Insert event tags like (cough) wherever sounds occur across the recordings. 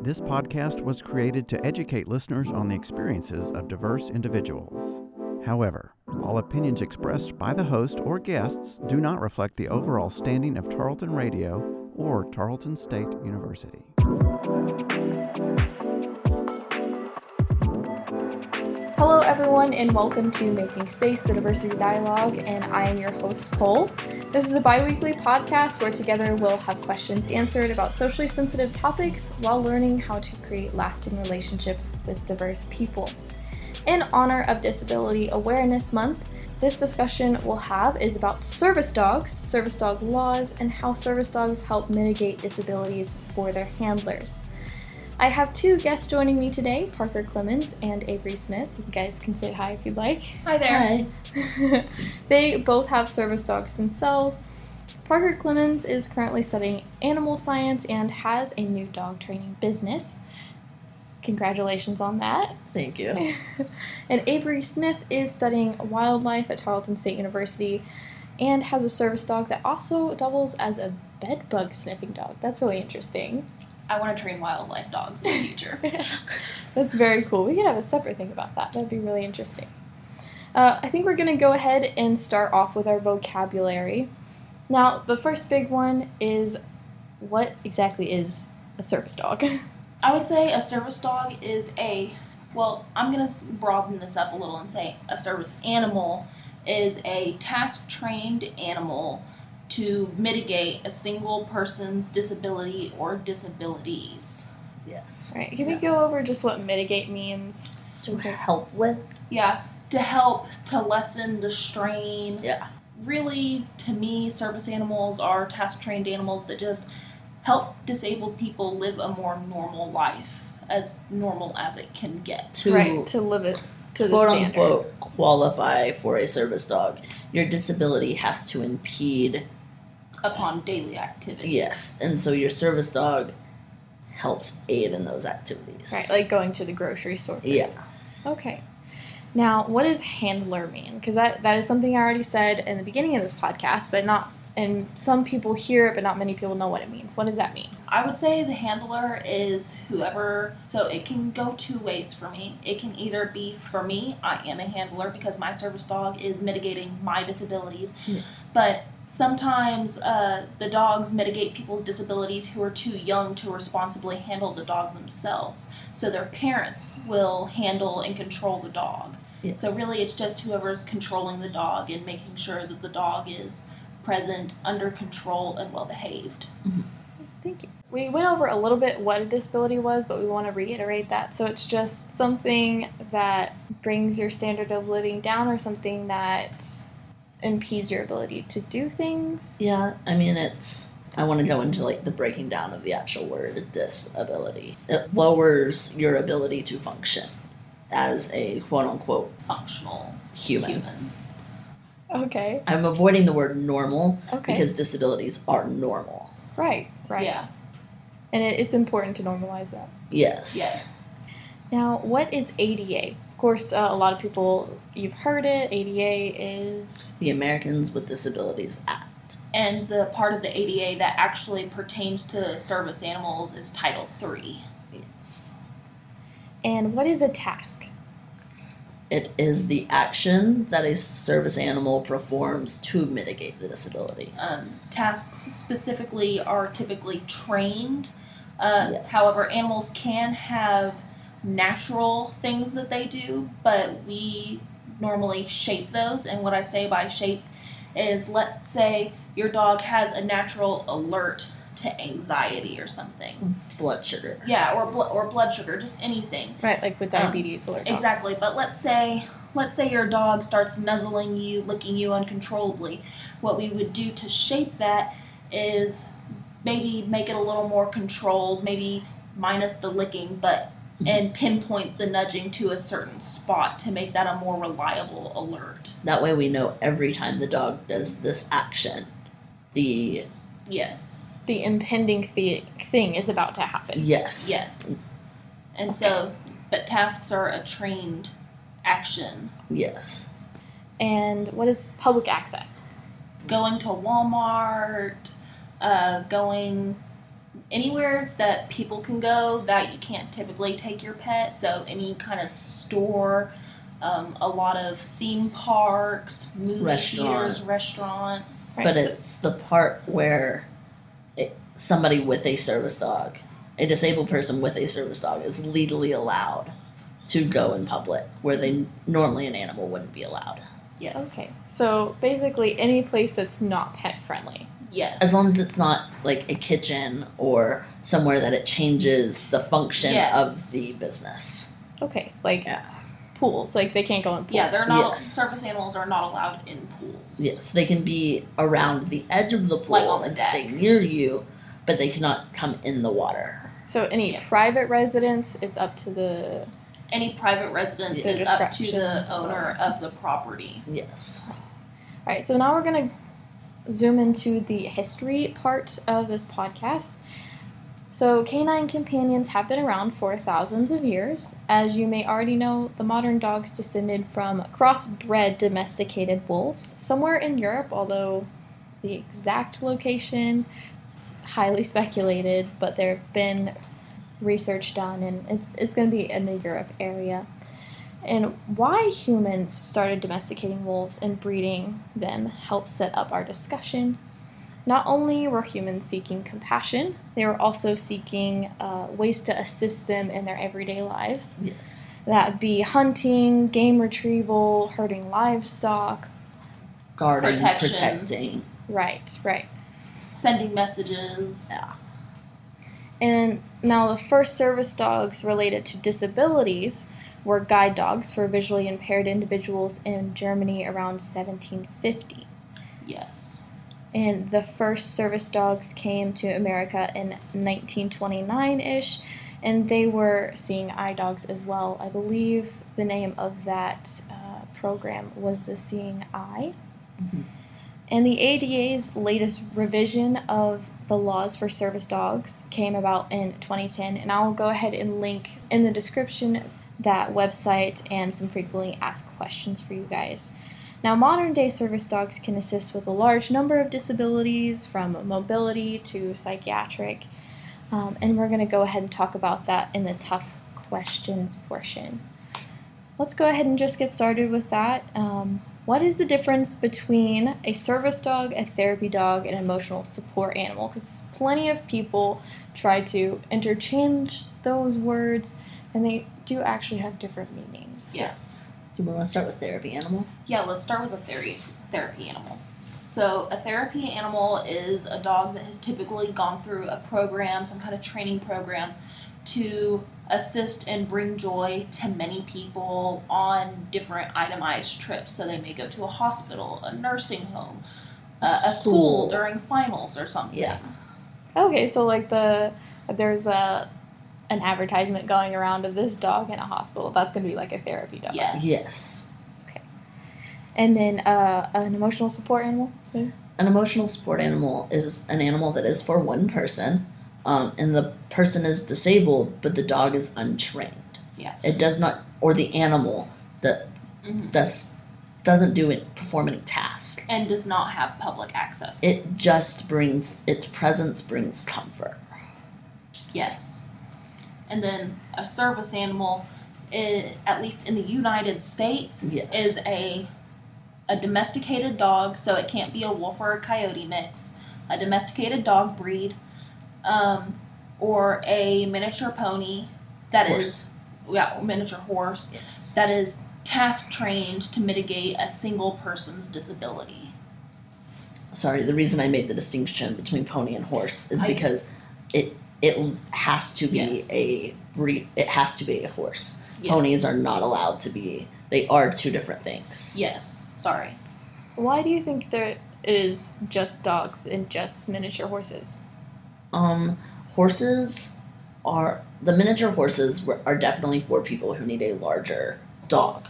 This podcast was created to educate listeners on the experiences of diverse individuals. However, all opinions expressed by the host or guests do not reflect the overall standing of Tarleton Radio or Tarleton State University. Hello, everyone, and welcome to Making Space, the Diversity Dialogue, and I am your host, Cole. This is a bi weekly podcast where together we'll have questions answered about socially sensitive topics while learning how to create lasting relationships with diverse people. In honor of Disability Awareness Month, this discussion we'll have is about service dogs, service dog laws, and how service dogs help mitigate disabilities for their handlers. I have two guests joining me today, Parker Clemens and Avery Smith. You guys can say hi if you'd like. Hi there. Hi. (laughs) they both have service dogs themselves. Parker Clemens is currently studying animal science and has a new dog training business. Congratulations on that. Thank you. (laughs) and Avery Smith is studying wildlife at Tarleton State University and has a service dog that also doubles as a bed bug sniffing dog. That's really interesting. I want to train wildlife dogs in the future. (laughs) That's very cool. We could have a separate thing about that. That'd be really interesting. Uh, I think we're going to go ahead and start off with our vocabulary. Now, the first big one is what exactly is a service dog? (laughs) I would say a service dog is a, well, I'm going to broaden this up a little and say a service animal is a task trained animal to mitigate a single person's disability or disabilities. Yes. All right, can Yeah. we go over just what mitigate means? To help with. Yeah, to help to lessen the strain. Yeah. Really, to me, service animals are task trained animals that just help disabled people live a more normal life, as normal as it can get. To right, to live it to the quote unquote qualify for a service dog, your disability has to impede. Upon daily activity. Yes. And so your service dog helps aid in those activities. Right, like going to the grocery store. for Yeah. Okay. Now, what does handler mean? Because that, that is something I already said in the beginning of this podcast, but not, and some people hear it, but not many people know what it means. What does that mean? I would say the handler is whoever, so it can go two ways for me. It can either be for me, I am a handler because my service dog is mitigating my disabilities, Yeah. but sometimes uh, the dogs mitigate people's disabilities who are too young to responsibly handle the dog themselves. So their parents will handle and control the dog. Yes. So really, it's just whoever's controlling the dog and making sure that the dog is present, under control, and well behaved. Thank you. We went over a little bit what a disability was, but we want to reiterate that. So it's just something that brings your standard of living down or something that impedes your ability to do things. Yeah, I mean it's I want to go into like the breaking down of the actual word disability. It lowers your ability to function as a quote unquote Functional human. human. Okay. I'm avoiding the word normal Okay. because disabilities are normal. right, right. Yeah. And it, it's important to normalize that. Yes. Yes. Now, what is ADA? Of course, uh, a lot of people, you've heard it. ADA is. The Americans with Disabilities Act. And the part of the ADA that actually pertains to service animals is Title Three. Yes. And what is a task? It is the action that a service animal performs to mitigate the disability. Um, tasks specifically are typically trained. Uh, Yes. However, animals can have natural things that they do, but we normally shape those. And what I say by shape is let's say your dog has a natural alert to anxiety or something. Blood sugar. Yeah, or, bl- or blood sugar, just anything. Right, like with Um, diabetes alert dogs. Exactly, but let's say let's say your dog starts nuzzling you, licking you uncontrollably. What we would do to shape that is maybe make it a little more controlled, maybe minus the licking, but and pinpoint the nudging to a certain spot to make that a more reliable alert. That way we know every time the dog does this action, the Yes. The impending thi- thing is about to happen. yes. Yes. And so but tasks are a trained action. Yes. And what is public access? Going to Walmart, uh, going anywhere that people can go that you can't typically take your pet. So any kind of store, um, a lot of theme parks, movie Restaurants. theaters, restaurants. But So- it's the part where it, somebody with a service dog, a disabled person with a service dog, is legally allowed to go in public where they normally an animal wouldn't be allowed. yes, Okay. So basically, any place that's not pet friendly. Yes, As long as it's not like a kitchen or somewhere that it changes the function Yes. of the business. Okay, like Yeah. pools. Like they can't go in pools. yeah, they're not Yes. service animals are not allowed in pools. Yes, they can be around the edge of the pool Like the and deck. stay near you, but they cannot come in the water. So any Yeah. private residence is up to the. Any private residence Yeah. is up to the owner of the property. Yes. All right. So now we're gonna zoom into the history part of this podcast. So, canine companions have been around for thousands of years. As you may already know, the modern dogs descended from crossbred domesticated wolves somewhere in Europe, although the exact location is highly speculated, but there have been research done and it's, it's going to be in the Europe area. And why humans started domesticating wolves and breeding them helps set up our discussion. Not only were humans seeking compassion, they were also seeking uh, ways to assist them in their everyday lives. Yes. That be hunting, game retrieval, herding livestock. Guarding, Protection. protecting. Right, right. Sending messages. Yeah. And now the first service dogs related to disabilities were guide dogs for visually impaired individuals in Germany around 1750. Yes. And the first service dogs came to America in 1929 ish, and they were seeing eye dogs as well. I believe the name of that uh, program was the Seeing Eye. Mhm. And the ADA's latest revision of the laws for service dogs came about in 2010, and I'll go ahead and link in the description that website and some frequently asked questions for you guys. Now, modern day service dogs can assist with a large number of disabilities from mobility to psychiatric, um, and we're going to go ahead and talk about that in the tough questions portion. Let's go ahead and just get started with that. Um, what is the difference between a service dog, a therapy dog, and an emotional support animal? Because plenty of people try to interchange those words, and they do actually have different meanings. Yes. Do we want to start with therapy animal? Yeah, let's start with a therapy therapy animal. So a therapy animal is a dog that has typically gone through a program, some kind of training program, to assist and bring joy to many people on different itemized trips. So they may go to a hospital, a nursing home, a, a school School. during finals or something. Yeah. Okay, so like the there's a an advertisement going around of this dog in a hospital. That's gonna be like a therapy dog. Yes. Yes. And then uh, an emotional support animal. too? An emotional support animal is an animal that is for one person, um, and the person is disabled, but the dog is untrained. Yeah. It does not, or the animal that Mhm. does doesn't do it perform any task. And does not have public access. It just brings its presence brings comfort. Yes. And then a service animal, at least in the United States, Yes. is a a domesticated dog, so it can't be a wolf or a coyote mix. A domesticated dog breed, um, or a miniature pony that is yeah, miniature horse Yes. that is task trained to mitigate a single person's disability. Sorry, the reason I made the distinction between pony and horse is I- because it it has to be Yes. a breed. It has to be a horse. Yes. Ponies are not allowed to be. They are two different things. Yes. Sorry. Why do you think there is just dogs and just miniature horses? Um, horses are the miniature horses were, are definitely for people who need a larger dog.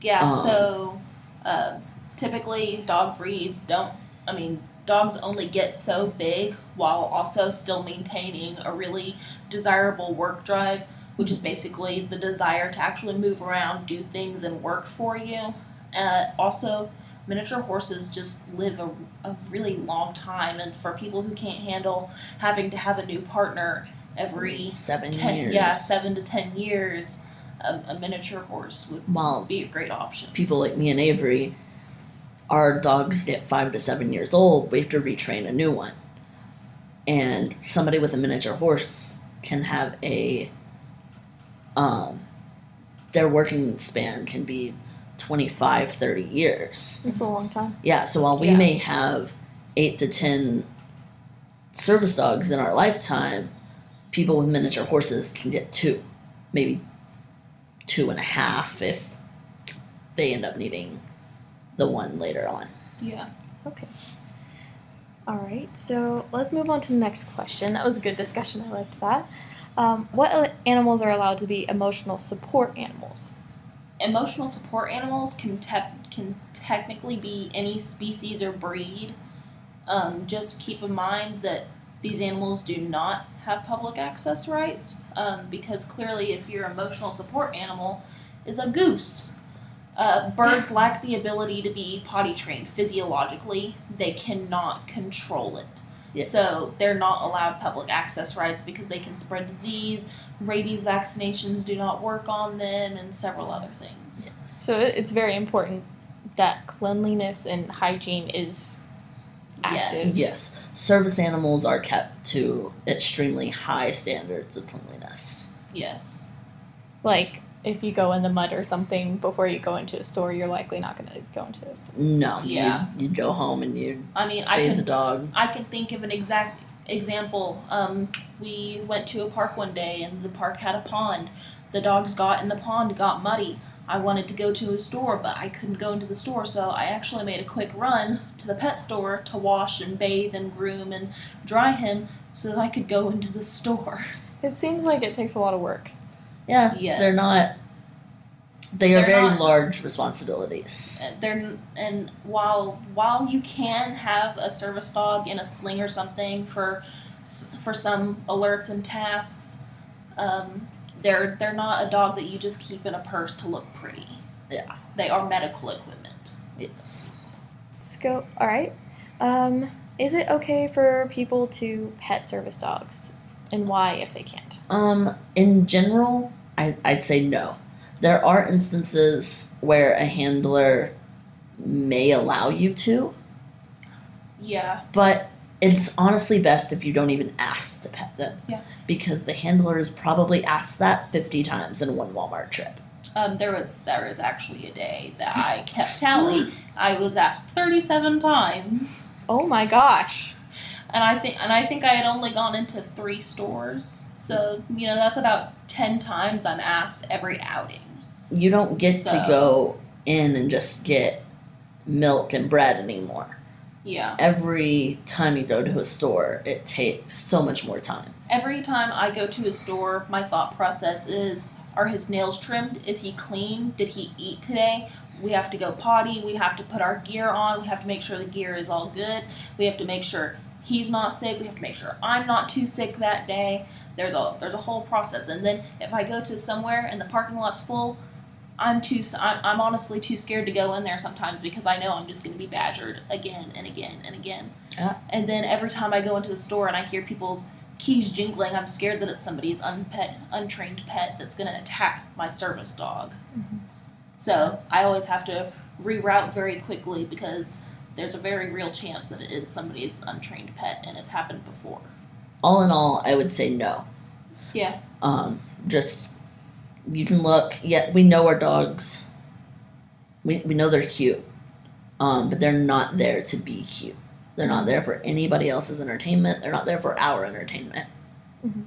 Yeah, Um, so uh, typically dog breeds don't, I mean, dogs only get so big while also still maintaining a really desirable work drive, which is basically the desire to actually move around, do things, and work for you. Uh, also, miniature horses just live a, a really long time, and for people who can't handle having to have a new partner every Seven ten, years. yeah, seven to ten years, a, a miniature horse would While be a great option. people like me and Avery, our dogs get five to seven years old, we have to retrain a new one. And somebody with a miniature horse can have a um their working span can be 25 30 years It's a long time. yeah so while we Yeah. may have 8 to 10 service dogs in our lifetime people with miniature horses can get two maybe two and a half if they end up needing the one later on Yeah. Okay. All right, so let's move on to the next question. That was a good discussion. I liked that. Um, what uh, animals are allowed to be emotional support animals? Emotional support animals can te- can technically be any species or breed. Um, just keep in mind that these animals do not have public access rights um, because clearly, if your emotional support animal is a goose, uh, birds lack the ability to be potty trained physiologically. They cannot control it. yes So they're not allowed public access rights because they can spread disease. Rabies vaccinations do not work on them, and several other things. yes So it's very important that cleanliness and hygiene is active. yes service animals are kept to extremely high standards of cleanliness Yes. Like if you go in the mud or something before you go into a store, you're likely not going to go into a store. no Yeah. you, you go home and you I mean, I bathe can the dog I can think of an exact example. Um, we went to a park one day, and the park had a pond. The dogs got in the pond, got muddy. I wanted to go to a store, but I couldn't go into the store, so I actually made a quick run to the pet store to wash and bathe and groom and dry him so that I could go into the (laughs) store. It seems like it takes a lot of work. Yeah, Yes. they're not. They are They're very not- large responsibilities. And they're and while while you can have a service dog in a sling or something for for some alerts and tasks, um, they're they're not a dog that you just keep in a purse to look pretty. Yeah. They are medical equipment. Yes. Let's go. All right. Um, is it okay for people to pet service dogs, and why if they can't? Um, in general, I, I'd say no. There are instances where a handler may allow you to, Yeah. but it's honestly best if you don't even ask to pet them. Yeah. Because the handler has probably asked that 50 times in one Walmart trip. Um, there was there was actually a day that I kept tally. (gasps) I was asked thirty seven times. Oh my gosh. and I think and I think I had only gone into three stores. So you know that's about ten times I'm asked every outing. You don't get to go in and just get milk and bread anymore. Yeah. Every time you go to a store, it takes so much more time. Every time I go to a store, my thought process is: Are his nails trimmed? Is he clean? Did he eat today? We have to go potty. We have to put our gear on. We have to make sure the gear is all good. We have to make sure he's not sick. We have to make sure I'm not too sick that day. There's a there's a whole process. And then if I go to somewhere and the parking lot's full, I'm too I'm, I'm honestly too scared to go in there sometimes because I know I'm just going to be badgered again and again and again. Yeah. And then every time I go into the store and I hear people's keys jingling, I'm scared that it's somebody's unpet, untrained pet that's going to attack my service dog. Mm-hmm. So I always have to reroute very quickly because there's a very real chance that it is somebody's untrained pet, and it's happened before. All in all, I would say no. Yeah. Um, just you can look. Yeah, we know our dogs. We we know they're cute, um, but they're not there to be cute. They're not there for anybody else's entertainment. They're not there for our entertainment. Mhm.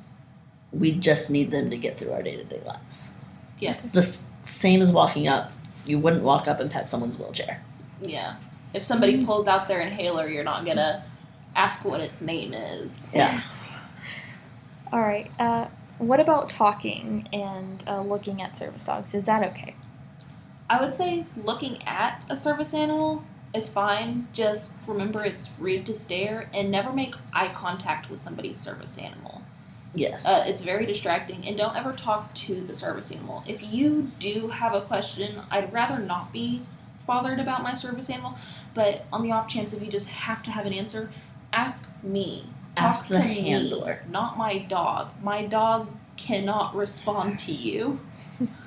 We just need them to get through our day to day lives. Yes. The s- same as walking up. You wouldn't walk up and pet someone's wheelchair. Yeah. If somebody pulls out their inhaler, you're not gonna ask what its name is. Yeah. All right. Uh, what about talking and uh, looking at service dogs? Is that okay? I would say looking at a service animal is fine. Just remember it's rude to stare and never make eye contact with somebody's service animal. Yes. Uh, it's very distracting, and don't ever talk to the service animal. If you do have a question, I'd rather not be bothered about my service animal. But on the off chance if you just have to have an answer, ask me. Ask the to me, handler. not my dog. My dog cannot respond to you.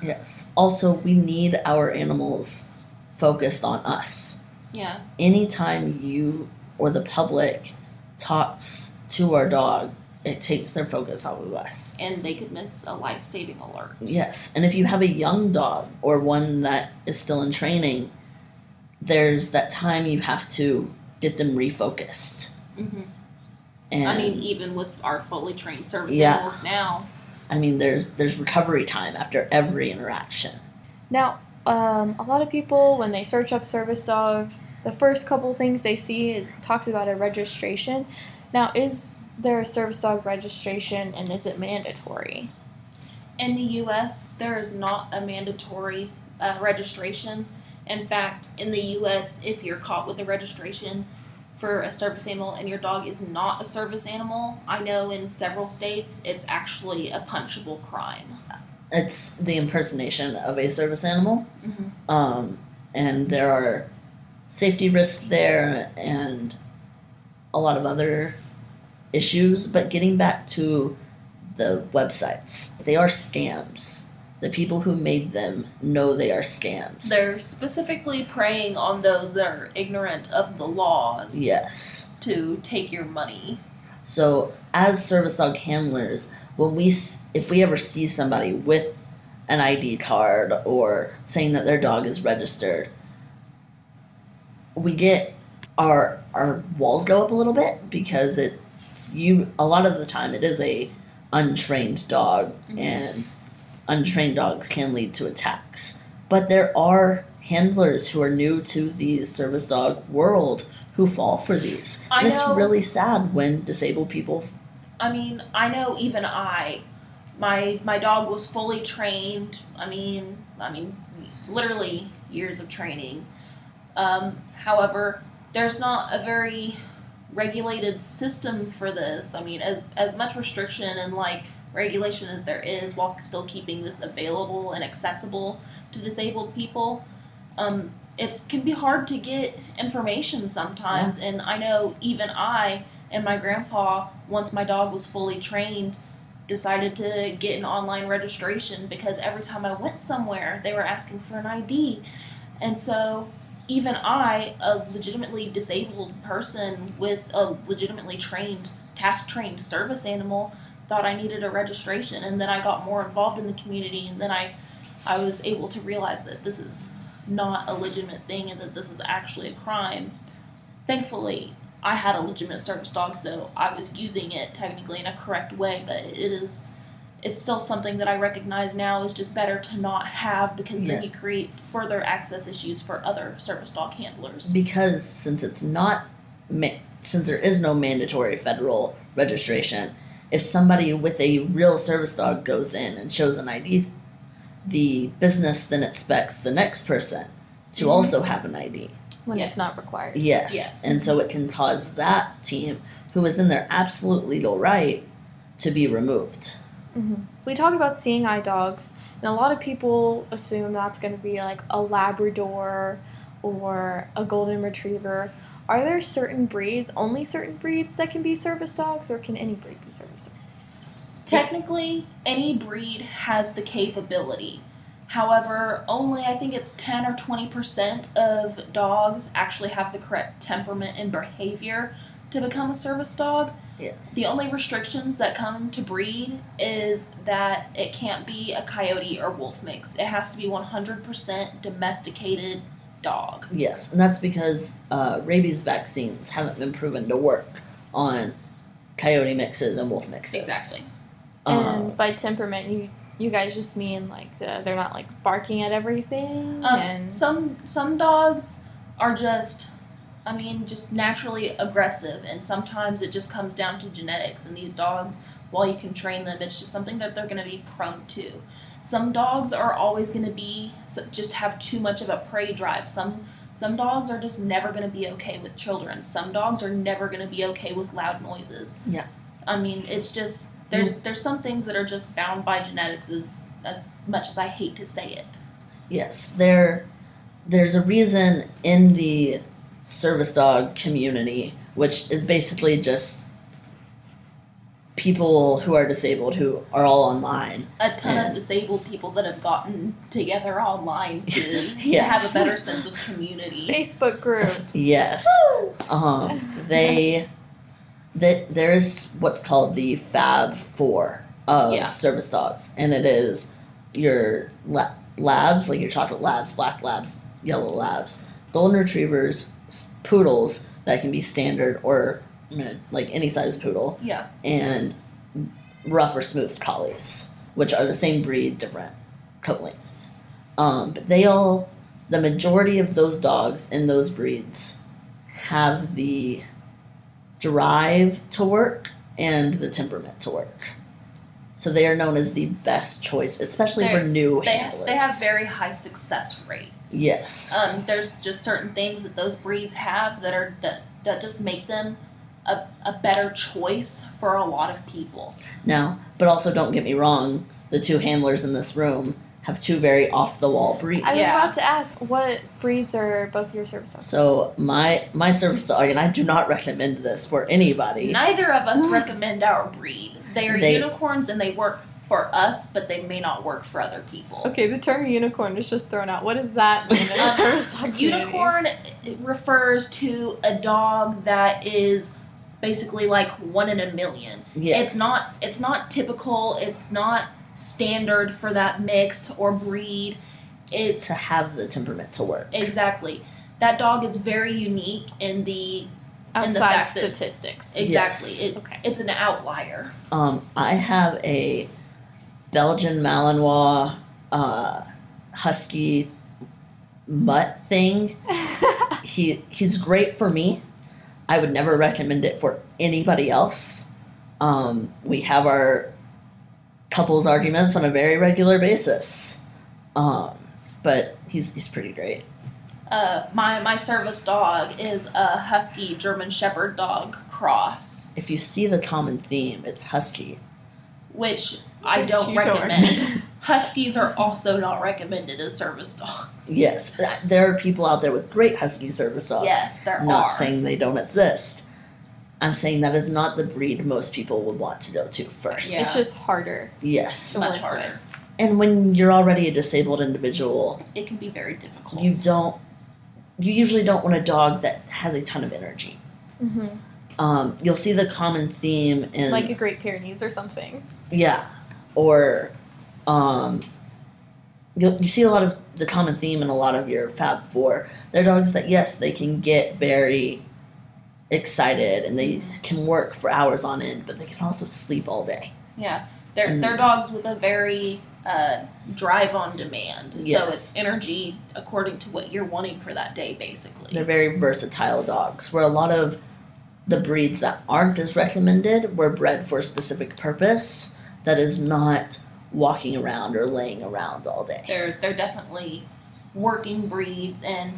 Yes. Also, we need our animals focused on us. Yeah. Anytime you or the public talks to our dog, it takes their focus off of us. And they could miss a life saving alert. Yes. And if you have a young dog or one that is still in training, there's that time you have to get them refocused. hmm And I mean, even with our fully trained service Yeah. animals now, I mean, there's there's recovery time after every interaction. Now, um, a lot of people, when they search up service dogs, the first couple things they see is talks about a registration. Now, is there a service dog registration, and is it mandatory? in the U.S., there is not a mandatory uh, registration. In fact, in the U.S., if you're caught with a registration for a service animal and your dog is not a service animal, I know in several states it's actually a punishable crime. It's the impersonation of a service animal, Mhm. um, and there are safety risks there and a lot of other issues. But getting back to the websites, they are scams. The people who made them know they are scams. They're specifically preying on those that are ignorant of the laws yes. to take your money. So, as service dog handlers, when we if we ever see somebody with an ID card or saying that their dog is registered, we get our our walls go up a little bit because it you a lot of the time it is a untrained dog Mhm. and untrained dogs can lead to attacks. But there are handlers who are new to the service dog world who fall for these. I and it's know- really sad when disabled people I mean, I know even I, my my dog was fully trained. I mean, I mean, literally years of training. Um, however, there's not a very regulated system for this. I mean, as as much restriction and like regulation as there is, while still keeping this available and accessible to disabled people, um, it can be hard to get information sometimes. And I know even I and my grandpa, once my dog was fully trained, decided to get an online registration because every time I went somewhere, they were asking for an ID. And so, even I, a legitimately disabled person with a legitimately trained, task trained service animal, thought I needed a registration. And then I got more involved in the community, and then I, I was able to realize that this is not a legitimate thing and that this is actually a crime. Thankfully, I had a legitimate service dog, so I was using it technically in a correct way, but it is it's still something that I recognize now is just better to not have because Yeah. then you create further access issues for other service dog handlers. because since it's not since there is no mandatory federal registration if somebody with a real service dog goes in and shows an id the business then expects the next person to Mhm. also have an id When Yes. it's not required. yes. Yes. and so it can cause that team who is in their absolute legal right to be removed We talk about seeing eye dogs, and a lot of people assume that's going to be like a Labrador or a Golden Retriever. Are there certain breeds, only certain breeds, that can be service dogs, or can any breed be service dog? Technically, any breed has the capability. However, only I think it's 10 or 20% of dogs actually have the correct temperament and behavior to become a service dog. yes The only restrictions that come to breed is that it can't be a coyote or wolf mix. It has to be 100% domesticated dog. yes and that's because uh, rabies vaccines haven't been proven to work on coyote mixes and wolf mixes Exactly. And Um, by temperament, you you guys just mean like the, they're not like barking at everything, Um, and some some dogs are just, I mean, just naturally aggressive, and sometimes it just comes down to genetics. And these dogs, while you can train them, it's just something that they're going to be prone to. Some dogs are always going to be just have too much of a prey drive. Some some dogs are just never going to be okay with children. Some dogs are never going to be okay with loud noises. Yeah. I mean, it's just there's there's some things that are just bound by genetics as as much as I hate to say it. Yes, there there's a reason in the service dog community, which is basically just people who are disabled who are all online. A ton And- of disabled people that have gotten together online to, (laughs) to have a better sense of community. Facebook groups. Yes. Um, they that there's what's called the Fab Four of Yeah. service dogs, and it is your la- labs, like your chocolate labs, black labs, yellow labs, golden retrievers, poodles that can be standard or I mean, like any size poodle, Yeah. and rough or smooth collies, which are the same breed, different coat length. Um, but they all, the majority of those dogs in those breeds have the drive to work and the temperament to work. So they are known as the best choice, especially for They're- new They, handlers. they have very high success rates. yes, Um, there's just certain things that those breeds have that are that, that just make them a, a better choice for a lot of people. No, but also don't get me wrong, the two handlers in this room have two very off the wall breeds. I was Yeah. about to ask, what breeds are both your service dogs? So my my service dog, and I do not recommend this for anybody. Neither of us recommend our breed. They are They- unicorns and they work for us, but they may not work for other people. Okay, the term unicorn is just thrown out. What does that mean in (laughs) the service dog? Unicorn refers to a dog that is basically like one in a million. Yes, It's not it's not typical, it's not standard for that mix or breed. It's to have the temperament to work. exactly. That dog is very unique in the and the Outside that- statistics. exactly. Yes. It, Okay. It's an outlier. Um, I have a Belgian Malinois uh, husky mutt thing. (laughs) he he's great for me. I would never recommend it for anybody else. Um, we have our couples arguments on a very regular basis. Um, but he's he's pretty great. Uh, my my service dog is a husky German Shepherd dog cross, If you see the common theme, it's husky. which I don't you don't recommend. (laughs) Huskies are also not recommended as service dogs. Yes, there are people out there with great husky service dogs. Yes, there not are. saying they don't exist. I'm saying that is not the breed most people would want to go to first. Yeah. It's just harder. Yes. to much work harder. And when you're already a disabled individual, It can be very difficult. you don't you usually don't want a dog that has a ton of energy. hmm Um, you'll see the common theme in Like a Great Pyrenees or something. Yeah. Or um you you see a lot of the common theme in a lot of your Fab Four. They're dogs that yes, they can get very excited and they can work for hours on end, but they can also sleep all day. Yeah, they're And- they're dogs with a very uh, drive on demand. So Yes. it's energy according to what you're wanting for that day, basically. They're very versatile dogs. Where a lot of the breeds that aren't as recommended were bred for a specific purpose that is not walking around or laying around all day. They're they're definitely working breeds, and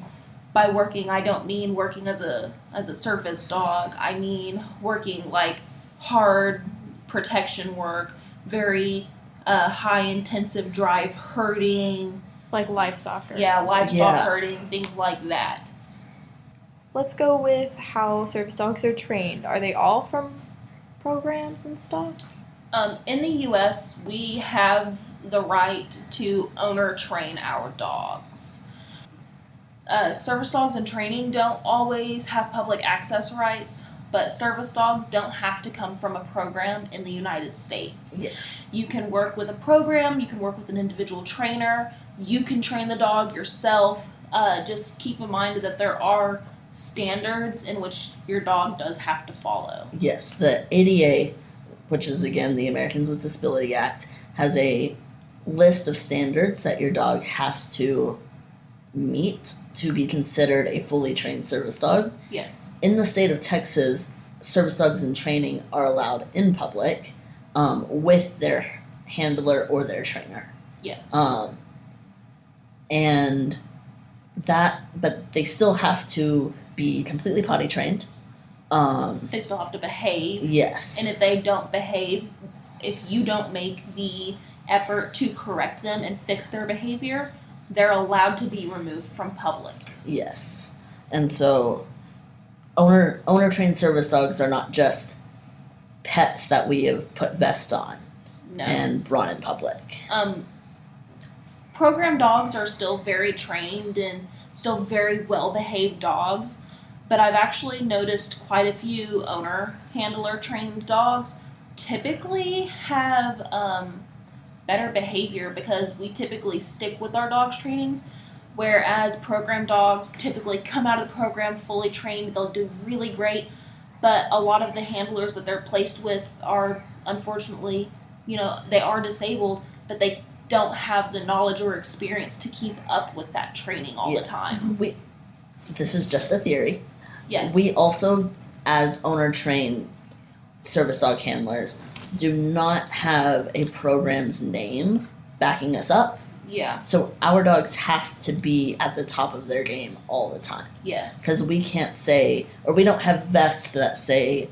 by working, I don't mean working as a as a service dog. I mean working like hard protection work, very uh, high intensive drive herding, Like livestock. Or yeah, livestock Yeah. herding, things like that. Let's go with how service dogs are trained. Are they all from programs and stuff? Um, in the U.S., we have the right to owner train our dogs. Uh, service dogs in training don't always have public access rights, but service dogs don't have to come from a program in the United States. Yes. You can work with a program, you can work with an individual trainer, you can train the dog yourself. Uh, just keep in mind that there are standards in which your dog does have to follow. Yes, the ADA, which is again the Americans with Disability Act, has a list of standards that your dog has to meet to be considered a fully trained service dog. Yes. In the state of Texas, service dogs in training are allowed in public um, with their handler or their trainer. Yes. Um, and that, but they still have to be completely potty trained. Um, they still have to behave. yes. And if they don't behave, if you don't make the effort to correct them and fix their behavior, they're allowed to be removed from public. Yes. And so owner owner trained service dogs are not just pets that we have put vests on No. and brought in public. um, program dogs are still very trained and still very well behaved dogs, but I've actually noticed quite a few owner handler trained dogs typically have um, better behavior because we typically stick with our dogs' trainings. Whereas program dogs typically come out of the program fully trained, they'll do really great. But a lot of the handlers that they're placed with are unfortunately, you know, they are disabled, but they don't have the knowledge or experience to keep up with that training all Yes. the time. We this is just a theory. Yes. We also, as owner trained service dog handlers, do not have a program's name backing us up. yeah. So our dogs have to be at the top of their game all the time. Yes. Because we can't say, or we don't have vests that say,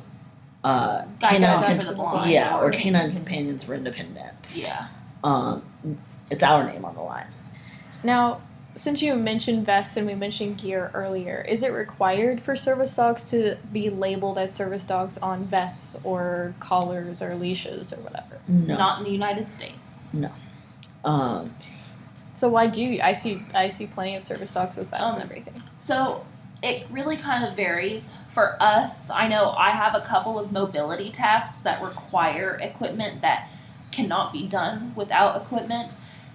uh, canine, dogs com- for the blind. yeah, or canine companions for independence. Yeah. Um, it's our name on the line. Now, since you mentioned vests and we mentioned gear earlier, is it required for service dogs to be labeled as service dogs on vests or collars or leashes or whatever? No. Not in the United States. No. Um, So why do you? I see I see plenty of service dogs with vests Um, and everything. So it really kind of varies. For us, I know I have a couple of mobility tasks that require equipment that cannot be done without equipment.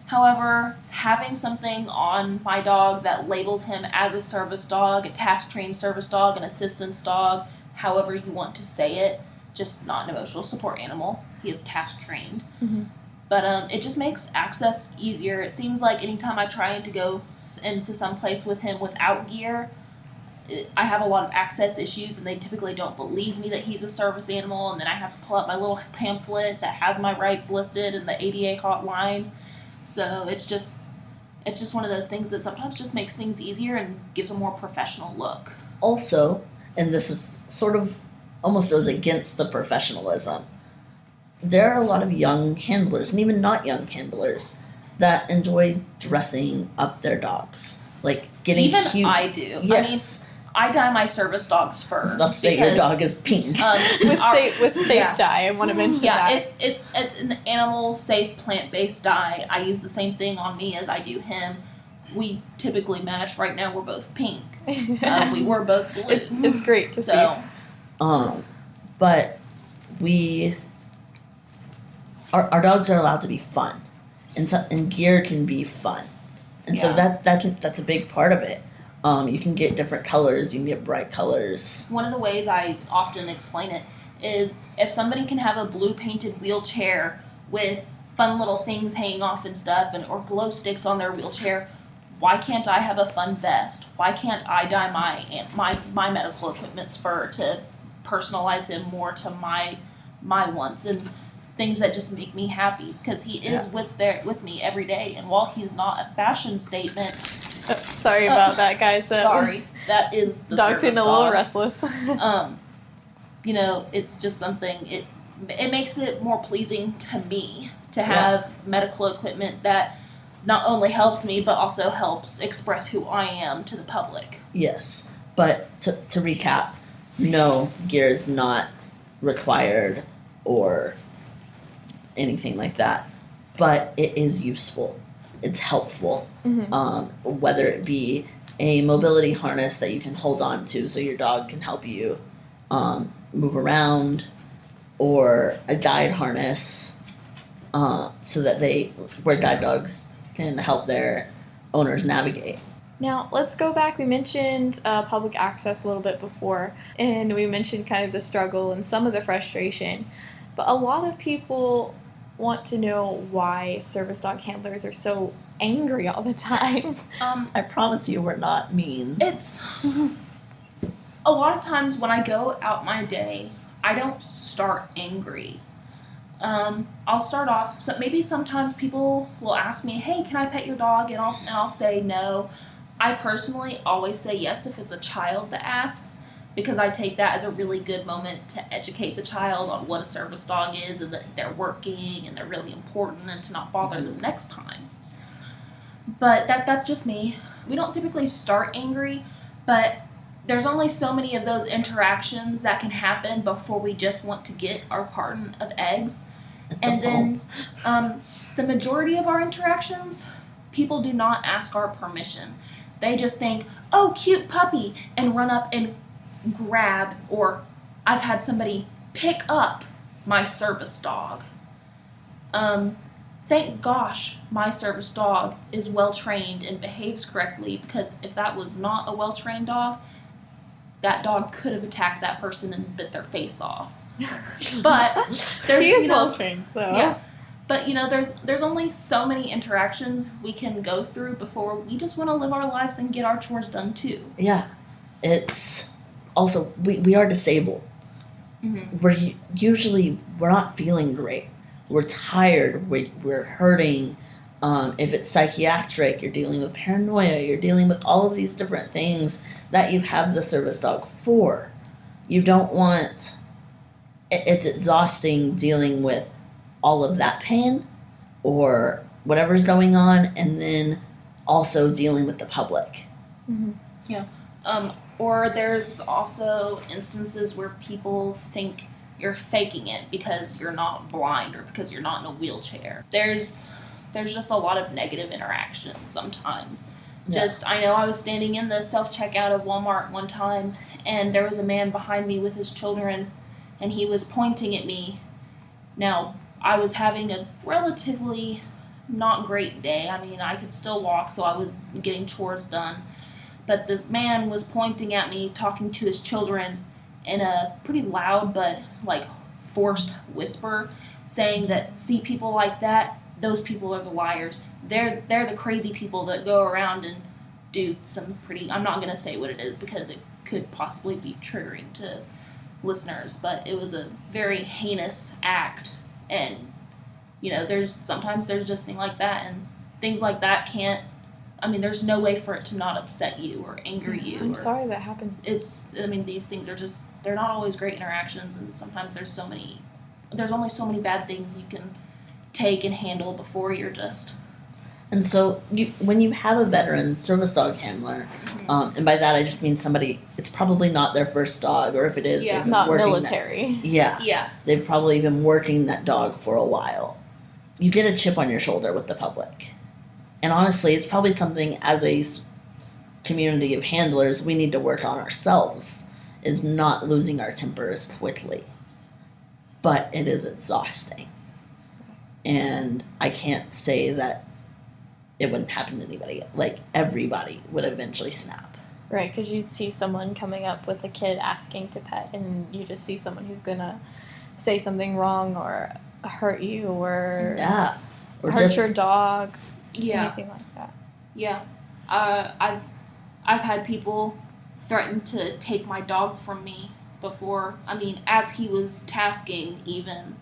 However, having something on my dog that labels him as a service dog, a task trained service dog, an assistance dog, however you want to say it, just not an emotional support animal. He is task trained. Mhm. But um, it just makes access easier. It seems like anytime I try to go into some place with him without gear, I have a lot of access issues, and they typically don't believe me that he's a service animal. And then I have to pull out my little pamphlet that has my rights listed and the ADA hotline. So it's just it's just one of those things that sometimes just makes things easier and gives a more professional look. also, and this is sort of almost goes against the professionalism. There are a lot of young handlers, and even not young handlers, that enjoy dressing up their dogs, like getting Even cute. I do. I mean, yes, I dye my service dog's fur. I was about to say your dog is pink. Um, (laughs) With our- safe with safe yeah. dye, I want to mention yeah, that. it, it's it's an animal safe plant based dye. I use the same thing on me as I do him. We typically match. Right now, we're both pink. (laughs) Uh, we were both blue. it's it's great to see. so Um, but we, our, our dogs are allowed to be fun, and so, and gear can be fun, and so Yeah. that that's that's a big part of it. Um, you can get different colors. You can get bright colors. one of the ways I often explain it is if somebody can have a blue painted wheelchair with fun little things hanging off and stuff, and or glow sticks on their wheelchair. Why can't I have a fun vest? Why can't I dye my my my medical equipment's fur to personalize him more to my my wants and things that just make me happy because he is with there with me every day and while he's not a fashion statement (laughs) Sorry about that, guys. That sorry that is the dog's service getting a little dog. restless. (laughs) um, you know, it's just something. It it makes it more pleasing to me to have medical equipment that not only helps me but also helps express who I am to the public. Yes, but to to recap, no gear is not required or anything like that, but it is useful. It's helpful. Mhm. um, whether it be a mobility harness that you can hold on to so your dog can help you um, move around, or a guide harness uh, so that they, where guide dogs can help their owners navigate. Now, let's go back. We mentioned uh, public access a little bit before, and we mentioned kind of the struggle and some of the frustration. But a lot of people want to know why service dog handlers are so angry all the time. (laughs) Um, I promise you, we're not mean. it's a lot of times when I go out my day, I don't start angry. Um, I'll start off. So maybe sometimes people will ask me, "Hey, can I pet your dog?" and I'll and I'll say no. I personally always say yes if it's a child that asks because I take that as a really good moment to educate the child on what a service dog is and that they're working and they're really important and to not bother them next time. but that that's just me. We don't typically start angry, but there's only so many of those interactions that can happen before we just want to get our carton of eggs. And then (laughs) um, the majority of our interactions, people do not ask our permission. They just think, oh, cute puppy, and run up and grab, or I've had somebody pick up my service dog. Um, thank gosh my service dog is well trained and behaves correctly because if that was not a well trained dog, that dog could have attacked that person and bit their face off. (laughs) But there's he is you know, well trained, though. yeah. But you know, there's there's only so many interactions we can go through before we just want to live our lives and get our chores done too. Yeah, it's also we, we are disabled. Mm-hmm. We're usually we're not feeling great. We're tired. We're, we're hurting. Um, if it's psychiatric, you're dealing with paranoia. You're dealing with all of these different things that you have the service dog for. You don't want. it- It's exhausting dealing with all of that pain, or whatever's going on, and then also dealing with the public. Um, or there's also instances where people think you're faking it because you're not blind or because you're not in a wheelchair. There's there's just a lot of negative interactions sometimes. Yeah. Just I know I was standing in the self checkout of Walmart one time and there was a man behind me with his children and he was pointing at me. Now, I was having a relatively not great day. I mean, I could still walk, so I was getting chores done but this man was pointing at me, talking to his children in a pretty loud but like forced whisper, saying that see people like that, those people are the liars. They're they're the crazy people that go around and do some pretty. I'm not gonna say what it is because it could possibly be triggering to listeners, but it was a very heinous act, and you know, there's sometimes there's just things like that, and things like that can't I mean, there's no way for it to not upset you or anger you. I'm or, sorry that happened. It's, I mean, these things are just, they're not always great interactions, and sometimes there's so many, there's only so many bad things you can take and handle before you're just, And so, you, when you have a veteran service dog handler, Mm-hmm. um, and by that I just mean somebody, it's probably not their first dog, or if it is, Yeah. Not military. That, yeah, yeah, they've probably been working that dog for a while. You get a chip on your shoulder with the public, and honestly, it's probably something as a community of handlers we need to work on ourselves. Is not losing our temper as quickly, but it is exhausting, and I can't say that it wouldn't happen to anybody. Like everybody would eventually snap. Right, because you see someone coming up with a kid asking to pet, and you just see someone who's gonna say something wrong or hurt you or Yeah, or hurt just your dog, yeah, anything like that. yeah. Uh, I've, I've had people threaten to take my dog from me before. I mean, as he was tasking, even.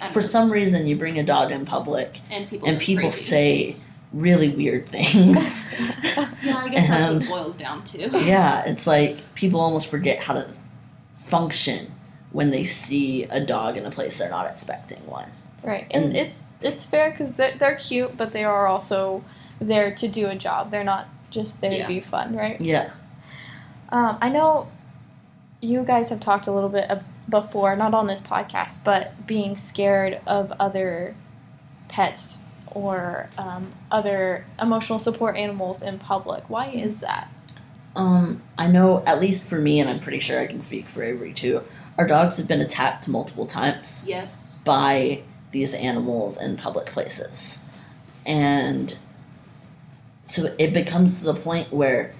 I for mean, some reason you bring a dog in public and people and people crazy. say really weird things. (laughs) Yeah, I guess that's what it boils down to. yeah, it's like people almost forget how to function when they see a dog in a place they're not expecting one. Right, and And- it it's fair because they're, they're cute, but they are also there to do a job. They're not just there Yeah. to be fun, right? Yeah. Um, I know you guys have talked a little bit before, not on this podcast, but being scared of other pets or um, other emotional support animals in public. Why is that? Um, I know at least for me, and I'm pretty sure I can speak for Avery too. Our dogs have been attacked multiple times Yes. by these animals in public places, and so it becomes to the point where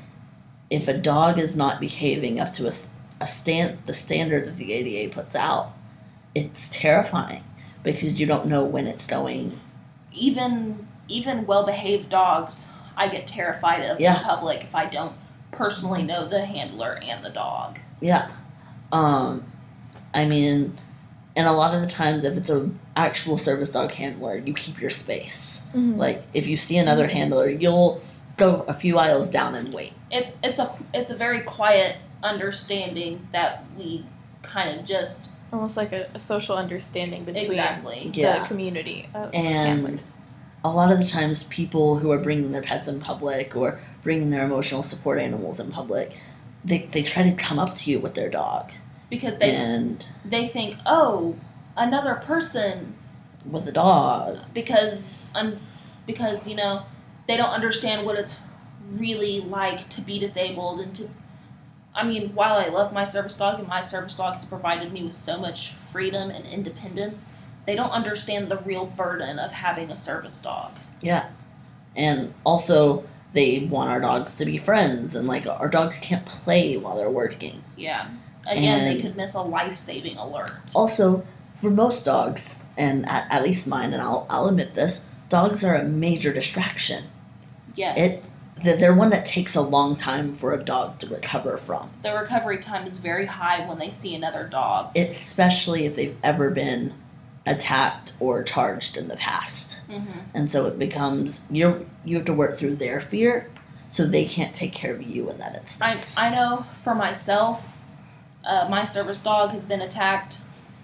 if a dog is not behaving up to a, a stand the standard that the ADA puts out, it's terrifying because you don't know when it's going. Even even well behaved dogs, I get terrified of Yeah. in public if I don't personally know the handler and the dog. Yeah. Um, I mean, and a lot of the times, if it's a actual service dog handler, you keep your space. Mm-hmm. Like if you see another handler, you'll go a few aisles down and wait. It it's a it's a very quiet understanding that we kind of just Almost like a, a social understanding between exactly. Yeah. the community of And- handlers. a lot of the times people who are bringing their pets in public or bringing their emotional support animals in public, they, they try to come up to you with their dog. because they and they think, oh, another person with a dog. because un, because you know they don't understand what it's really like to be disabled and to I mean, while I love my service dog and my service dog has provided me with so much freedom and independence, they don't understand the real burden of having a service dog. Yeah. And also they want our dogs to be friends and like our dogs can't play while they're working. Yeah. Again, they could miss a life-saving alert. Also, for most dogs, and at, at least mine, and I'll, I'll admit this, dogs are a major distraction. Yes. They're they're one that takes a long time for a dog to recover from, the recovery time is very high when they see another dog. especially if they've ever been attacked or charged in the past. hmm And so it becomes you you have to work through their fear, so they can't take care of you in that I, instance. I know for myself, uh, my service dog has been attacked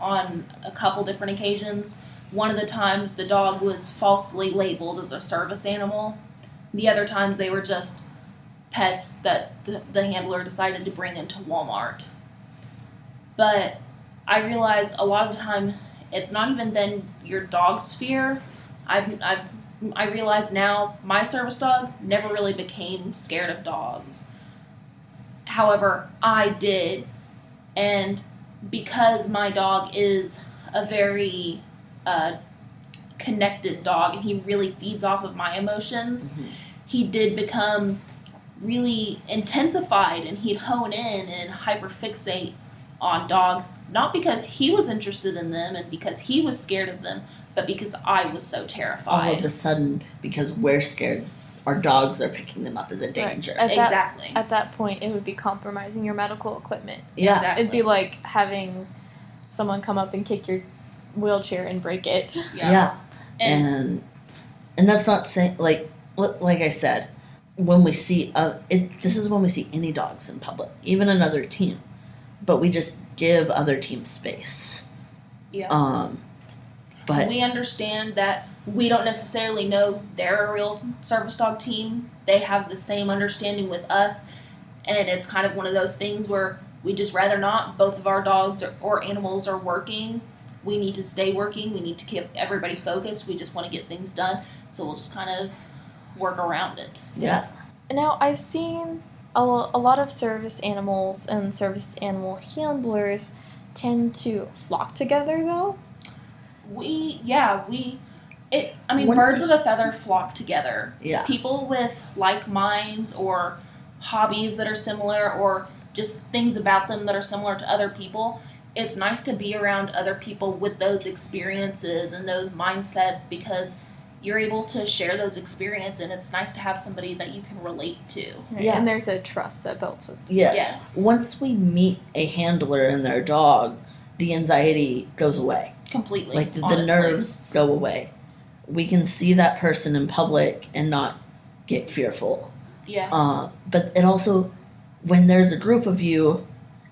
on a couple different occasions. One of the times the dog was falsely labeled as a service animal. The other times they were just pets that the, the handler decided to bring into Walmart. But I realized a lot of the time it's not even then your dog's fear. I've, I've I realize now my service dog never really became scared of dogs. However, I did. And because my dog is a very uh, connected dog and he really feeds off of my emotions, Mhm. he did become really intensified and he'd hone in and hyperfixate on dogs, not because he was interested in them and because he was scared of them, but because I was so terrified. All of a sudden, because we're scared, our dogs are picking them up as a danger. At that, exactly. at that point, it would be compromising your medical equipment. Yeah, exactly. It'd be like having someone come up and kick your wheelchair and break it. yeah. yeah. And, and and that's not saying like like I said, when we see uh, it, this is when we see any dogs in public, even another team, but we just give other teams space. Yeah. Um, but we understand that we don't necessarily know they're a real service dog team. They have the same understanding with us, and it's kind of one of those things where we just rather not. Both of our dogs or, or animals are working. We need to stay working. We need to keep everybody focused. We just want to get things done. So we'll just kind of work around it. yeah, Now, I've seen a, a lot of service animals and service animal handlers tend to flock together, though. We, yeah, we, it. I mean, Once birds you- of a feather flock together. yeah, people with like minds or hobbies that are similar or just things about them that are similar to other people it's nice to be around other people with those experiences and those mindsets because you're able to share those experiences and it's nice to have somebody that you can relate to Right? Yeah. And there's a trust that builds with. yes. Yes. Once we meet a handler and their dog, the anxiety goes away. completely like the, the nerves go away. We can see that person in public and not get fearful. yeah Uh, but it also, when there's a group of you,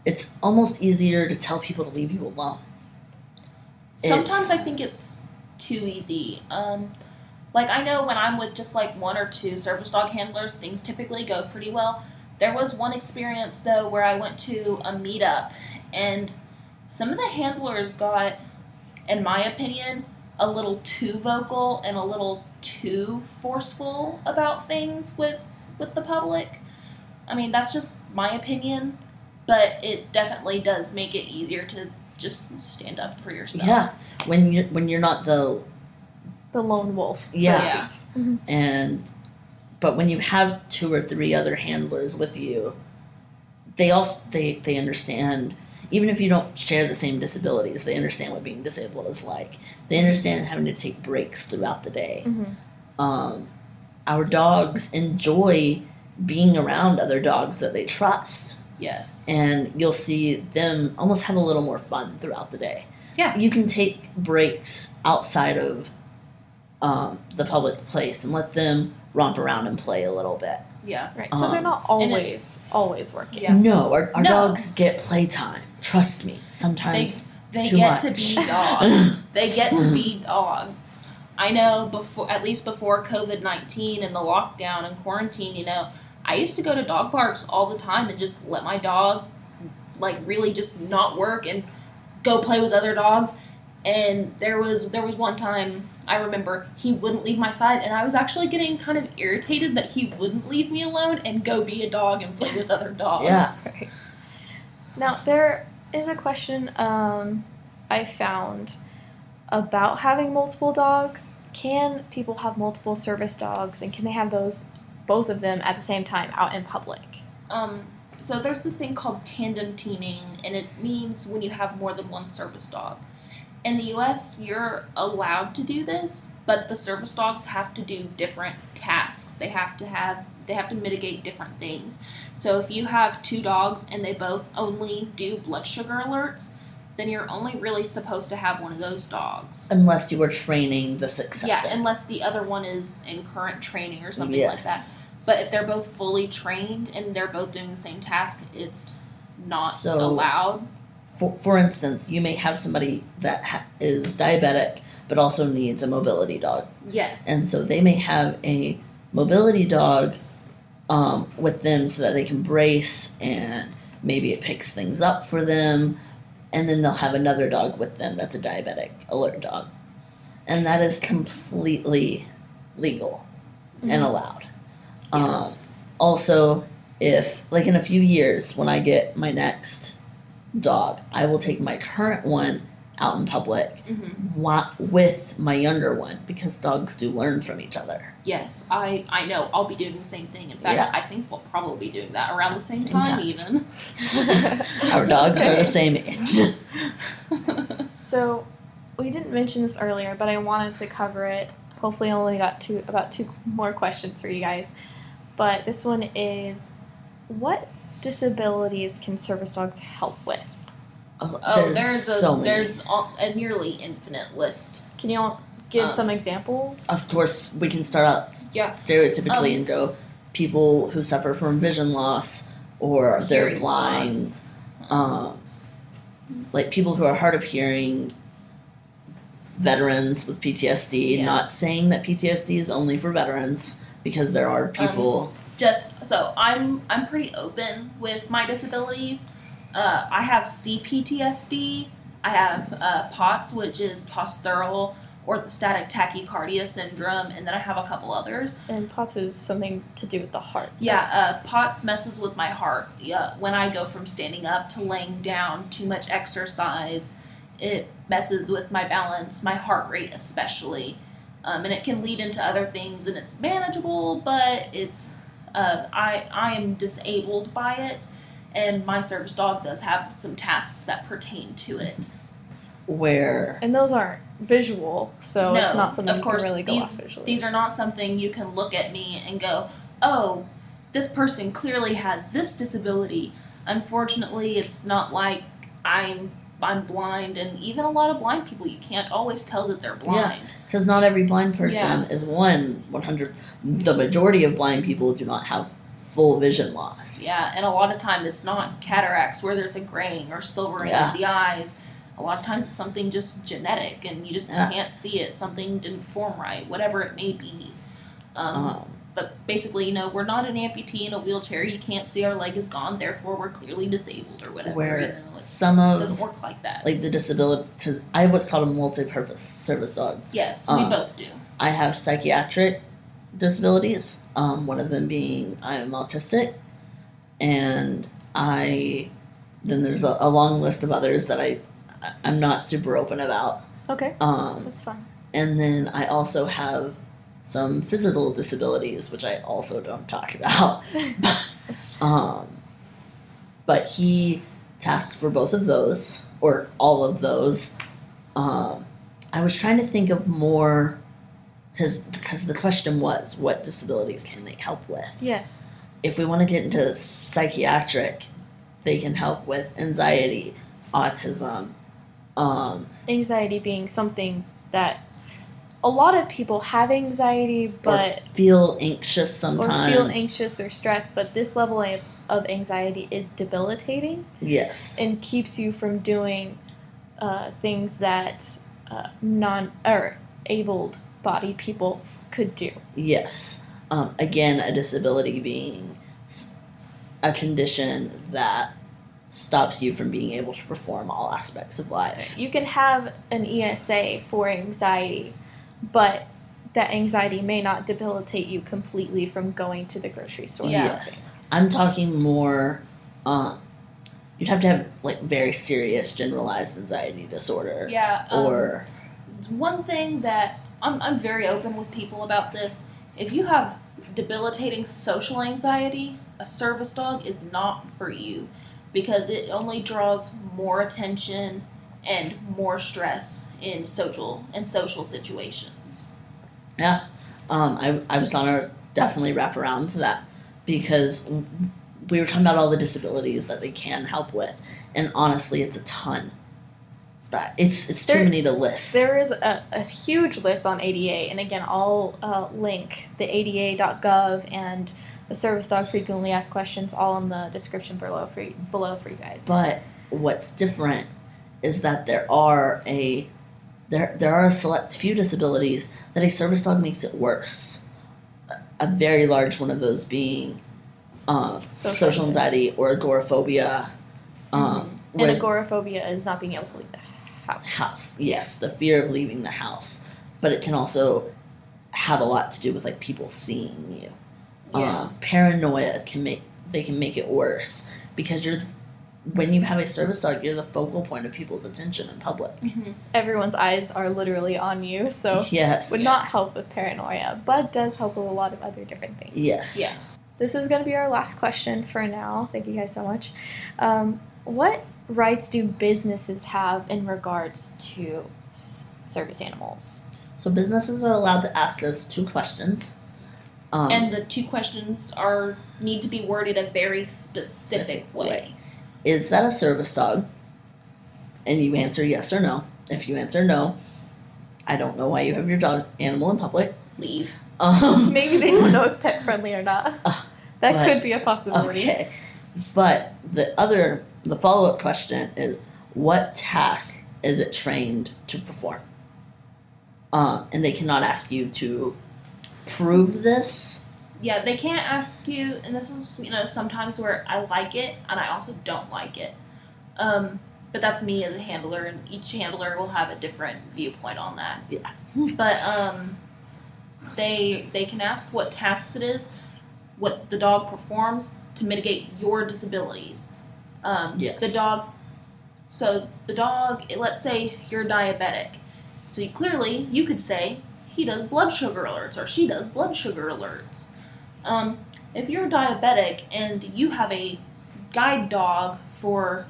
it's almost easier to tell people to leave you alone. sometimes it's- i think it's too easy um, like i know when i'm with just like one or two service dog handlers things typically go pretty well there was one experience though where i went to a meetup and some of the handlers got in my opinion a little too vocal and a little too forceful about things with with the public i mean that's just my opinion but it definitely does make it easier to just stand up for yourself Yeah, when you're when you're not the The lone wolf. so to Yeah. speak. Mm-hmm. and, but when you have two or three other handlers with you, they also they they understand. Even if you don't share the same disabilities, they understand what being disabled is like. They understand having to take breaks throughout the day. Mhm. um, our dogs enjoy being around other dogs that they trust Yes. and you'll see them almost have a little more fun throughout the day Yeah. you can take breaks outside of um, the public place and let them romp around and play a little bit Yeah. Right. So they're Um, not always always working. Yeah. no our, our No. dogs get playtime trust me sometimes They too get to be (laughs) dogs. they get to be dogs. I know before, at least before COVID nineteen and the lockdown and quarantine, you know, I used to go to dog parks all the time and just let my dog, like, really just not work and go play with other dogs. And there was there was one time I remember he wouldn't leave my side, and I was actually getting kind of irritated that he wouldn't leave me alone and go be a dog and play with other dogs. Yeah. Right. Now there is a question um, I found about having multiple dogs. Can people have multiple service dogs, and can they have those both of them at the same time out in public? Um, so there's this thing called tandem teaming, and it means when you have more than one service dog. In the U.S., you're allowed to do this, but the service dogs have to do different tasks. They have to have they have to mitigate different things. So if you have two dogs and they both only do blood sugar alerts, then you're only really supposed to have one of those dogs. Unless you were training the successor. Yeah, unless the other one is in current training or something yes. like that. But if they're both fully trained and they're both doing the same task, it's not So- allowed. For, for instance, you may have somebody that ha- is diabetic but also needs a mobility dog. Yes. And so they may have a mobility dog um, with them so that they can brace and maybe it picks things up for them. And then they'll have another dog with them that's a diabetic alert dog. And that is completely legal and allowed. Yes. Um, also, if, like in a few years, when I get my next dog, I will take my current one out in public hmm with my younger one because dogs do learn from each other. Yes, I, I know. I'll be doing the same thing. In fact, Yeah. I think we'll probably be doing that around the same, Same time, time. even. (laughs) Our dogs are the same age. (laughs) So, we didn't mention this earlier, but I wanted to cover it. Hopefully, I only got two about two more questions for you guys. But this one is, what disabilities can service dogs help with? Oh, Oh, there's, there's, a so many. there's a, a nearly infinite list. Can you all give Um, some examples? Of course, we can start out Yeah. stereotypically Um, and go people who suffer from vision loss or they're blind, loss. um, like people who are hard of hearing, veterans with PTSD. Yeah. Not saying that PTSD is only for veterans because there are people. just so I'm I'm pretty open with my disabilities. Uh, I have CPTSD. I have uh, POTS, which is postural orthostatic tachycardia syndrome, and then I have a couple others. and POTS is something to do with the heart. Yeah, uh, POTS messes with my heart. Yeah, when I go from standing up to laying down, too much exercise, it messes with my balance, my heart rate especially, um, and it can lead into other things. And it's manageable, but it's uh, I I am disabled by it, and my service dog does have some tasks that pertain to it. where And those aren't visual, so it's not something of you course, can really go these- off visually. These are not something you can look at me and go, oh, this person clearly has this disability. Unfortunately, it's not like I'm I'm blind, and even a lot of blind people, you can't always tell that they're blind. Yeah, because not every blind person Yeah. is one 100 the majority of blind people do not have full vision loss Yeah, and a lot of time it's not cataracts where there's a graying or silvering Yeah. of the eyes. A lot of times it's something just genetic, and you just Yeah. can't see it. Something didn't form right, whatever it may be. Um, um, But basically, you know, we're not an amputee in a wheelchair. You can't see our leg is gone, therefore we're clearly disabled or whatever. where you know, it some doesn't work like that. like the disability because I have what's called a multi-purpose service dog. yes, we um, both do. I have psychiatric disabilities. Um, one of them being I am autistic, and I then there's a, a long list of others that I I'm not super open about. okay, Um, that's fine. and then I also have some physical disabilities, which I also don't talk (laughs) about. (laughs) um, but he tasked for both of those, or all of those. Um, I was trying to think of more, because because the question was, what disabilities can they help with? Yes. If we want to get into psychiatric, they can help with anxiety, autism. Um, Anxiety being something that a lot of people have anxiety, but feel anxious sometimes. or feel anxious or stressed, but this level of, of anxiety is debilitating Yes. and keeps you from doing uh, things that uh, non or abled bodied people could do. Yes. Um, again, a disability being a condition that stops you from being able to perform all aspects of life. You can have an ESA for anxiety, but that anxiety may not debilitate you completely from going to the grocery store. Yeah. Yes. I'm talking more, um, you'd have to have like very serious generalized anxiety disorder. Yeah. Um, Or, one thing that I'm, I'm very open with people about this if you have debilitating social anxiety a service dog is not for you because it only draws more attention and more stress in social and social situations yeah. Um, I, I was gonna definitely wrap around to that because we were talking about all the disabilities that they can help with, and honestly, it's a ton. That it's it's too many to list. There is a, a huge list on ADA, and again, I'll uh, link the ADA.gov and the service dog frequently asked questions all in the description below for you, below for you guys. But what's different is that there are a there there are a select few disabilities that a service dog makes it worse. A, very large one of those being um, Social social, anxiety or agoraphobia. Um, And with agoraphobia is not being able to leave the house. house, yes, the fear of leaving the house, but it can also have a lot to do with like people seeing you. Yeah. Um, paranoia can make they can make it worse because you're when you have a service dog, you're the focal point of people's attention in public. Everyone's eyes are literally on you, so Yes. would Yeah. not help with paranoia, but does help with a lot of other different things. Yes. yes. This is going to be our last question for now. Thank you guys so much. Um, what rights do businesses have in regards to service animals? So businesses are allowed to ask us two questions. Um, and the two questions are need to be worded a very specific way Is that a service dog? And you answer yes or no. If you answer no, I don't know why you have your dog animal in public. leave Um, (laughs) Maybe they don't know it's pet friendly or not. Uh, (laughs) that but- could be a possibility. Okay. But the other, the follow up question is what task is it trained to perform? Um, and they cannot ask you to prove this. Yeah, they can't ask you, and this is you know sometimes where I like it and I also don't like it. Um, but that's me as a handler, and each handler will have a different viewpoint on that. Yeah. (laughs) but um, they they can ask what tasks it is, what the dog performs to mitigate your disabilities. Um, Yes. The dog. So the dog, let's say you're diabetic, so you, clearly you could say he does blood sugar alerts or she does blood sugar alerts. Um, if you're diabetic and you have a guide dog for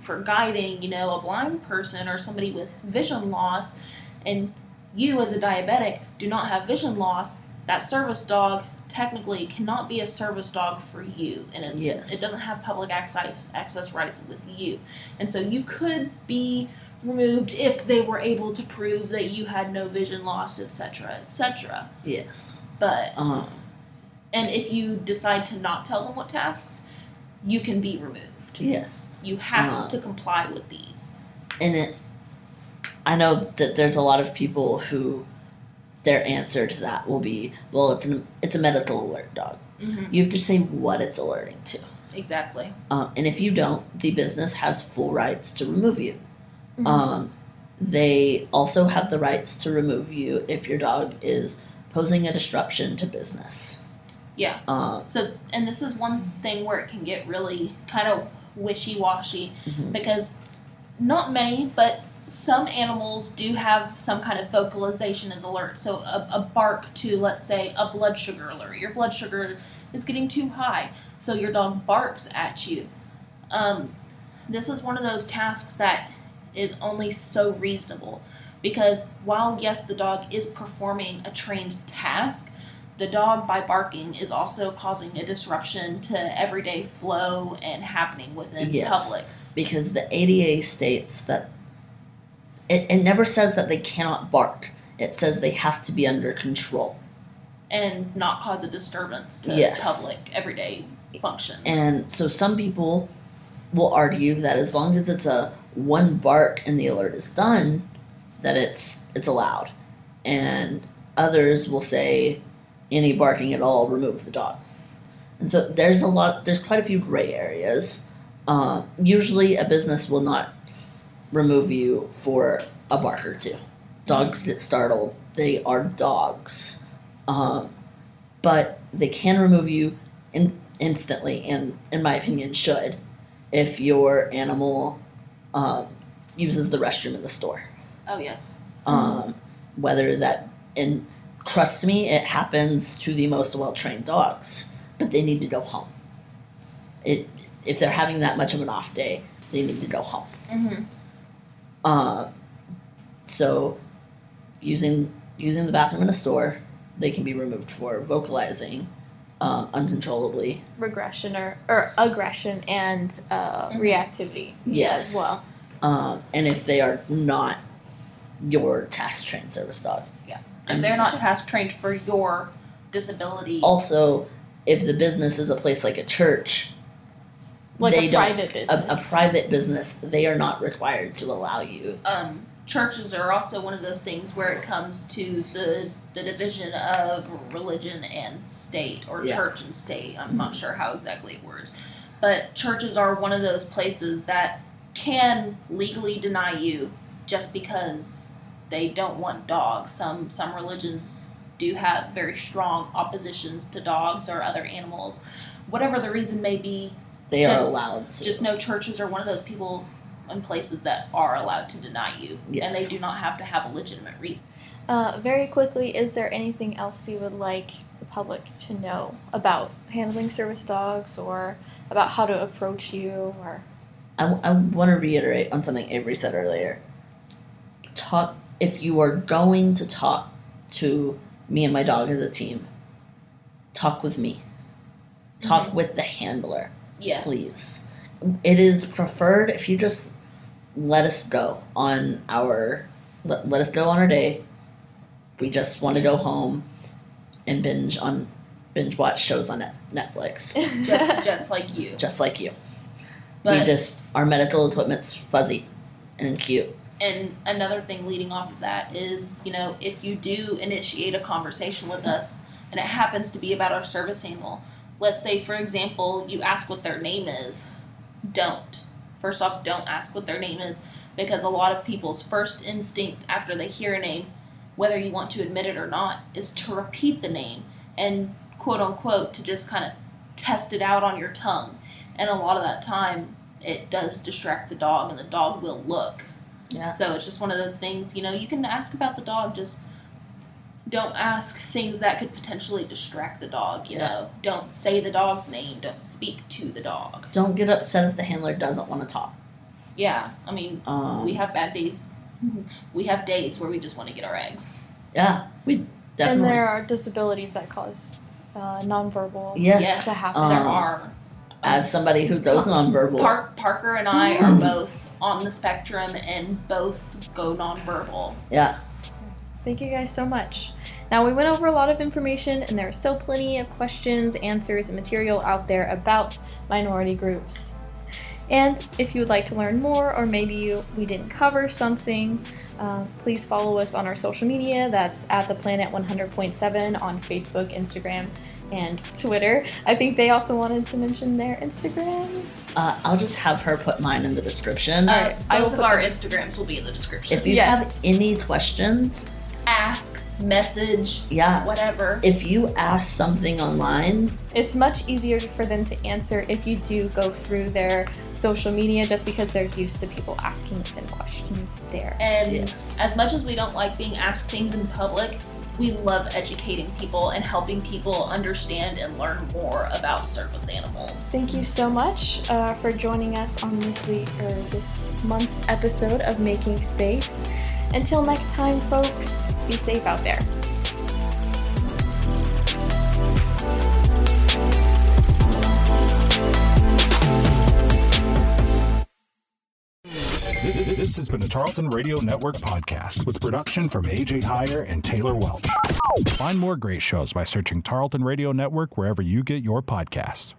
for guiding, you know, a blind person or somebody with vision loss, and you as a diabetic do not have vision loss, that service dog technically cannot be a service dog for you, and it's Yes. it doesn't have public access access rights with you, and so you could be removed if they were able to prove that you had no vision loss, etc., etc. Yes. But Um, and if you decide to not tell them what tasks, you can be removed. yes. You have Uh. to comply with these. And it, I know that there's a lot of people who their answer to that will be, well, it's an it's a medical alert dog. Mm-hmm. You have to say what it's alerting to. Exactly. Um, and if you don't, the business has full rights to remove you. Mhm. Um, they also have the rights to remove you if your dog is posing a disruption to business. Yeah. Um, So, and this is one thing where it can get really kind of wishy washy mhm. because not many, but some animals do have some kind of vocalization as alert. So, a, a bark to, let's say, a blood sugar alert. Your blood sugar is getting too high, so your dog barks at you. Um, this is one of those tasks that is only so reasonable because while, yes, the dog is performing a trained task, the dog by barking is also causing a disruption to everyday flow and happening within Yes. public. because the ADA states that it, it never says that they cannot bark. It says they have to be under control. and not cause a disturbance to Yes. public everyday function. And so some people will argue that as long as it's a one bark and the alert is done, that it's it's allowed. And Others will say, any barking at all, remove the dog. And so there's a lot, there's quite a few gray areas. Uh, usually, a business will not remove you for a bark or two. Dogs get startled, they are dogs. Um, but they can remove you in, instantly, and in my opinion, should if your animal um, uses the restroom in the store. Oh yes. Um, whether that, and trust me, it happens to the most well trained dogs, but they need to go home. It, if they're having that much of an off day, they need to go home. Mm-hmm. Uh, so, using using the bathroom in a store, they can be removed for vocalizing um, uncontrollably. Regression or, or aggression and uh, Mhm. reactivity Yes. well. Um, and if they are not your task trained service dog. Yeah. If they're not task trained for your disability, Also, if the business is a place like a church, Like they a don't- private business. a private business, they are not required to allow you. um, churches are also one of those things where it comes to the the division of religion and state or Yeah. church and state. I'm not sure how exactly it works. but churches are one of those places that can legally deny you just because they don't want dogs. Some some religions do have very strong oppositions to dogs or other animals. Whatever the reason may be, They are Just- allowed to. just know churches are one of those people and places that are allowed to deny you, and they do not have to have a legitimate reason. Uh, very quickly, is there anything else you would like the public to know about handling service dogs or about how to approach you or I, I want to reiterate on something Avery said earlier. Talk if you are going to talk to me and my dog as a team. Talk with me. Talk with the handler, Yes, please. It is preferred if you just let us go on our let, let us go on our day. We just want to go home and binge on binge watch shows on Netflix, (laughs) just just like you. just like you. But we just our medical equipment's fuzzy and cute. and another thing leading off of that is, you know, if you do initiate a conversation with us and it happens to be about our service animal, let's say for example, you ask what their name is, don't. First off, don't ask what their name is because a lot of people's first instinct after they hear a name, whether you want to admit it or not, is to repeat the name and quote unquote to just kind of test it out on your tongue. And a lot of that time it does distract the dog and the dog will look. Yeah. So it's just one of those things, you know, you can ask about the dog, just don't ask things that could potentially distract the dog, you Yeah. know. Don't say the dog's name, don't speak to the dog. Don't get upset if the handler doesn't want to talk. Yeah, I mean, Um, we have bad days. We have days where we just want to get our eggs. yeah, we definitely. and there are disabilities that cause uh, nonverbal Yes. yes, to happen. Um, there are. as somebody who goes nonverbal, Par- Parker and I are (laughs) both on the spectrum and both go nonverbal. yeah, Thank you guys so much. Now, we went over a lot of information, and there are still plenty of questions, answers, and material out there about minority groups. And if you would like to learn more, or maybe you, we didn't cover something, uh, please follow us on our social media. That's at the Planet 100.7 on Facebook, Instagram, and Twitter. I think they also wanted to mention their Instagrams. uh, I'll just have her put mine in the description. Uh, Alright, I will both of put our Instagrams will be in the description. if you yes. have any questions, Ask, message, yeah, whatever. if you ask something online, It's much easier for them to answer if you do go through their social media just because they're used to people asking them questions there. And Yes. as much as we don't like being asked things in public, we love educating people and helping people understand and learn more about service animals. Thank you so much uh, for joining us on this week or this month's episode of Making Space. Until next time, folks, be safe out there. This has been a Tarleton Radio Network podcast with production from AJ Heyer and Taylor Welch. Find more great shows by searching Tarleton Radio Network wherever you get your podcasts.